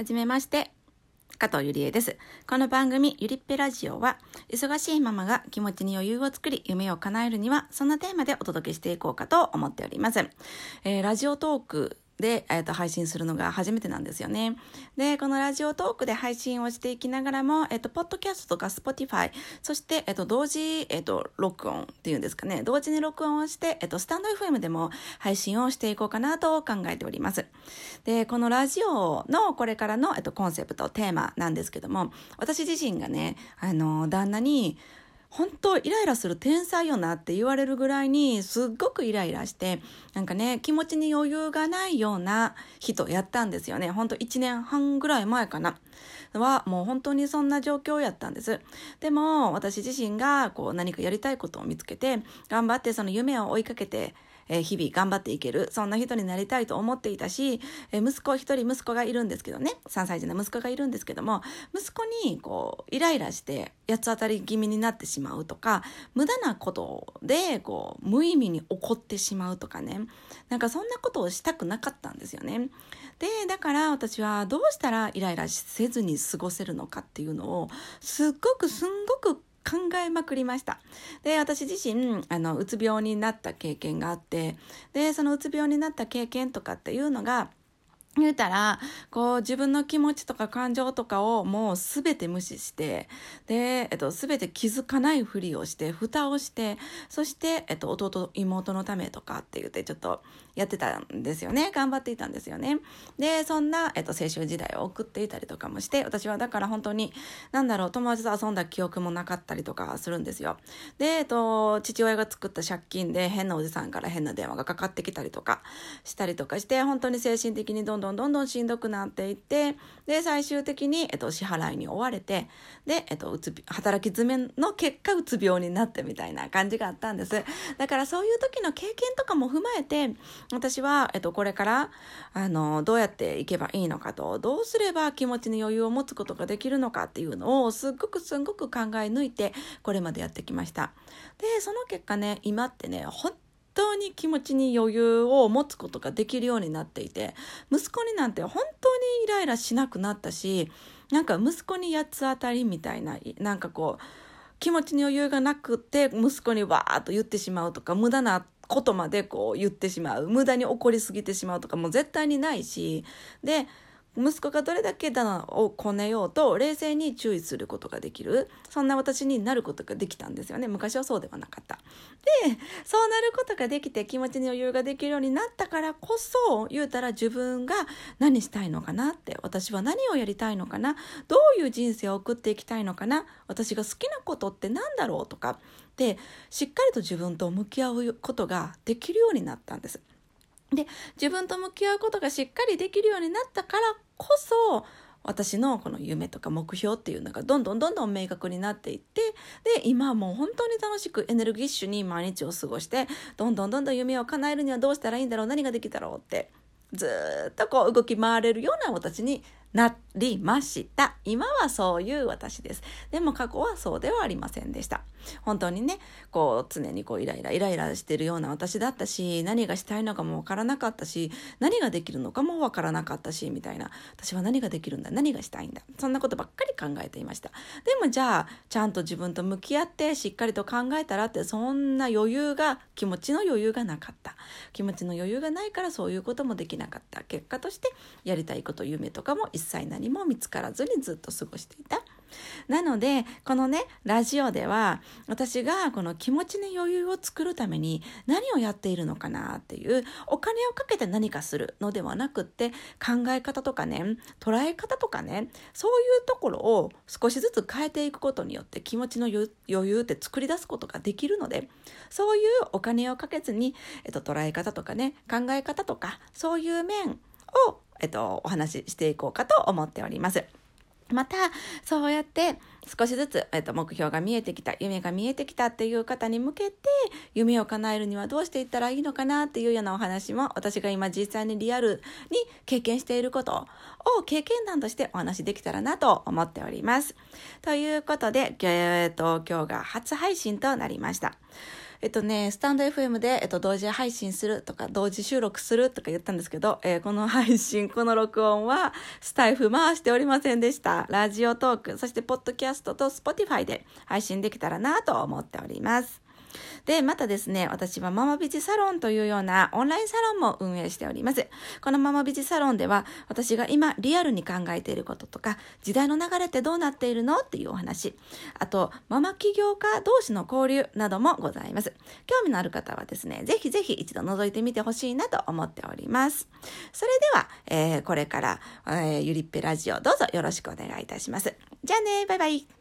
はじめまして。加藤ゆりえです。この番組、ゆりっぺラジオは、忙しいママが気持ちに余裕を作り、夢を叶えるには、そんなテーマでお届けしていこうかと思っております。えーラジオトークで、えーと配信するのが初めてなんですよね。で、このラジオトークで配信をしていきながらも、えっ、と、ポッドキャストとか Spotify、そして、えっ、と、同時、えっ、と、録音っていうんですかね、同時に録音をして、えっ、と、スタンド FM でも配信をしていこうかなと考えております。で、このラジオのこれからの、えっと、コンセプト、テーマなんですけども、私自身がね、あの、旦那に、本当イライラする天才よなって言われるぐらいにすっごくイライラしてなんかね気持ちに余裕がないような人やったんですよね。本当1年半ぐらい前かな。はもう本当にそんな状況やったんです。でも私自身がこう何かやりたいことを見つけて頑張ってその夢を追いかけてえー日々頑張っていけるそんな人になりたいと思っていたし、えー息子一人息子がいるんですけどね3歳児の息子がいるんですけども息子にこうイライラして八つ当たり気味になってしまうとか無駄なことでこう無意味に怒ってしまうとかねなんかそんなことをしたくなかったんですよね。でだから私はどうしたらイライラせずに過ごせるのかっていうのをすっごくすんごく考えまくりました。で、私自身、あの、うつ病になった経験があって、で、そのうつ病になった経験とかっていうのが、言うたら、こう、自分の気持ちとか感情とかをもうすべて無視して、で、えっと、すべて気づかないふりをして、蓋をして、そして、えっと、弟、妹のためとかって言って、ちょっとやってたんですよね。頑張っていたんですよね。で、そんな、えっと、青春時代を送っていたりとかもして、私はだから本当に、なんだろう、友達と遊んだ記憶もなかったりとかするんですよ。で、えっと、父親が作った借金で変なおじさんから変な電話がかかってきたりとかしたりとかして、本当に精神的にどんどんどんどんどんしんどくなっていって、で、最終的に、えっと、支払いに追われて、で、えっと、うつ働き詰めの結果、うつ病になってみたいな感じがあったんです。だからそういう時の経験とかも踏まえて、私は、えっと、これから、あの、どうやっていけばいいのかと、どうすれば気持ちに余裕を持つことができるのかっていうのを、すっごくすっごく考え抜いて、これまでやってきました。で、その結果ね、今ってね、本当に気持ちに余裕を持つことができるようになっていて、息子になんて本当にイライラしなくなったし、なんか息子に八つ当たりみたいな、なんかこう、気持ちに余裕がなくて息子にわーっと言ってしまうとか無駄なことまでこう言ってしまう。無駄に怒りすぎてしまうとかも絶対にないしで息子がどれだけだをこねようと冷静に注意することができるそんな私になることができたんですよね昔はそうではなかったでそうなることができて気持ちに余裕ができるようになったからこそ言うたら自分が何したいのかなって私は何をやりたいのかなどういう人生を送っていきたいのかな私が好きなことって何だろうとかでしっかりと自分と向き合うことができるようになったんです。で自分と向き合うことがしっかりできるようになったからこそ私のこの夢とか目標っていうのがどんどんどんどん明確になっていってで今はもう本当に楽しくエネルギッシュに毎日を過ごしてどんどんどんどん夢を叶えるにはどうしたらいいんだろう何ができたろうってずっとこう動き回れるような私になりました。今はそういう私です。でも過去はそうではありませんでした。本当にねこう常にこうイライライライラしてるような私だったし何がしたいのかもわからなかったし何ができるのかもわからなかったしみたいな。私は何ができるんだ何がしたいんだ。そんなことばっかり考えていました。でもじゃあちゃんと自分と向き合ってしっかりと考えたらってそんな余裕が気持ちの余裕がなかった。気持ちの余裕がないからそういうこともできなかった。結果としてやりたいこと夢とかも一切何も見つからずにずっと過ごしていた。なのでこのねラジオでは私がこの気持ちに余裕を作るために何をやっているのかなっていうお金をかけて何かするのではなくって考え方とかね捉え方とかねそういうところを少しずつ変えていくことによって気持ちの余余裕って作り出すことができるのでそういうお金をかけずに、えっと、捉え方とかね考え方とかそういう面を、えっと、お話ししていこうかと思っております。またそうやって少しずつ、えっと、目標が見えてきた夢が見えてきたっていう方に向けて夢を叶えるにはどうしていったらいいのかなっていうようなお話も私が今実際にリアルに経験していることを経験談としてお話しできたらなと思っております。ということで、えっと、今日が初配信となりました。えっとね、スタンド FM で、えっと、同時配信するとか、同時収録するとか言ったんですけど、えー、この配信、この録音は、スタエフ回しておりませんでした。ラジオトーク、そしてポッドキャストとスポティファイで配信できたらなと思っております。で、またですね、私はママビジサロンというようなオンラインサロンも運営しております。このママビジサロンでは、私が今リアルに考えていることとか、時代の流れってどうなっているのっていうお話、あと、ママ起業家同士の交流などもございます。興味のある方はですね、ぜひぜひ一度覗いてみてほしいなと思っております。それでは、えー、これから、えー、ゆりっぺラジオどうぞよろしくお願いいたします。じゃあね、バイバイ。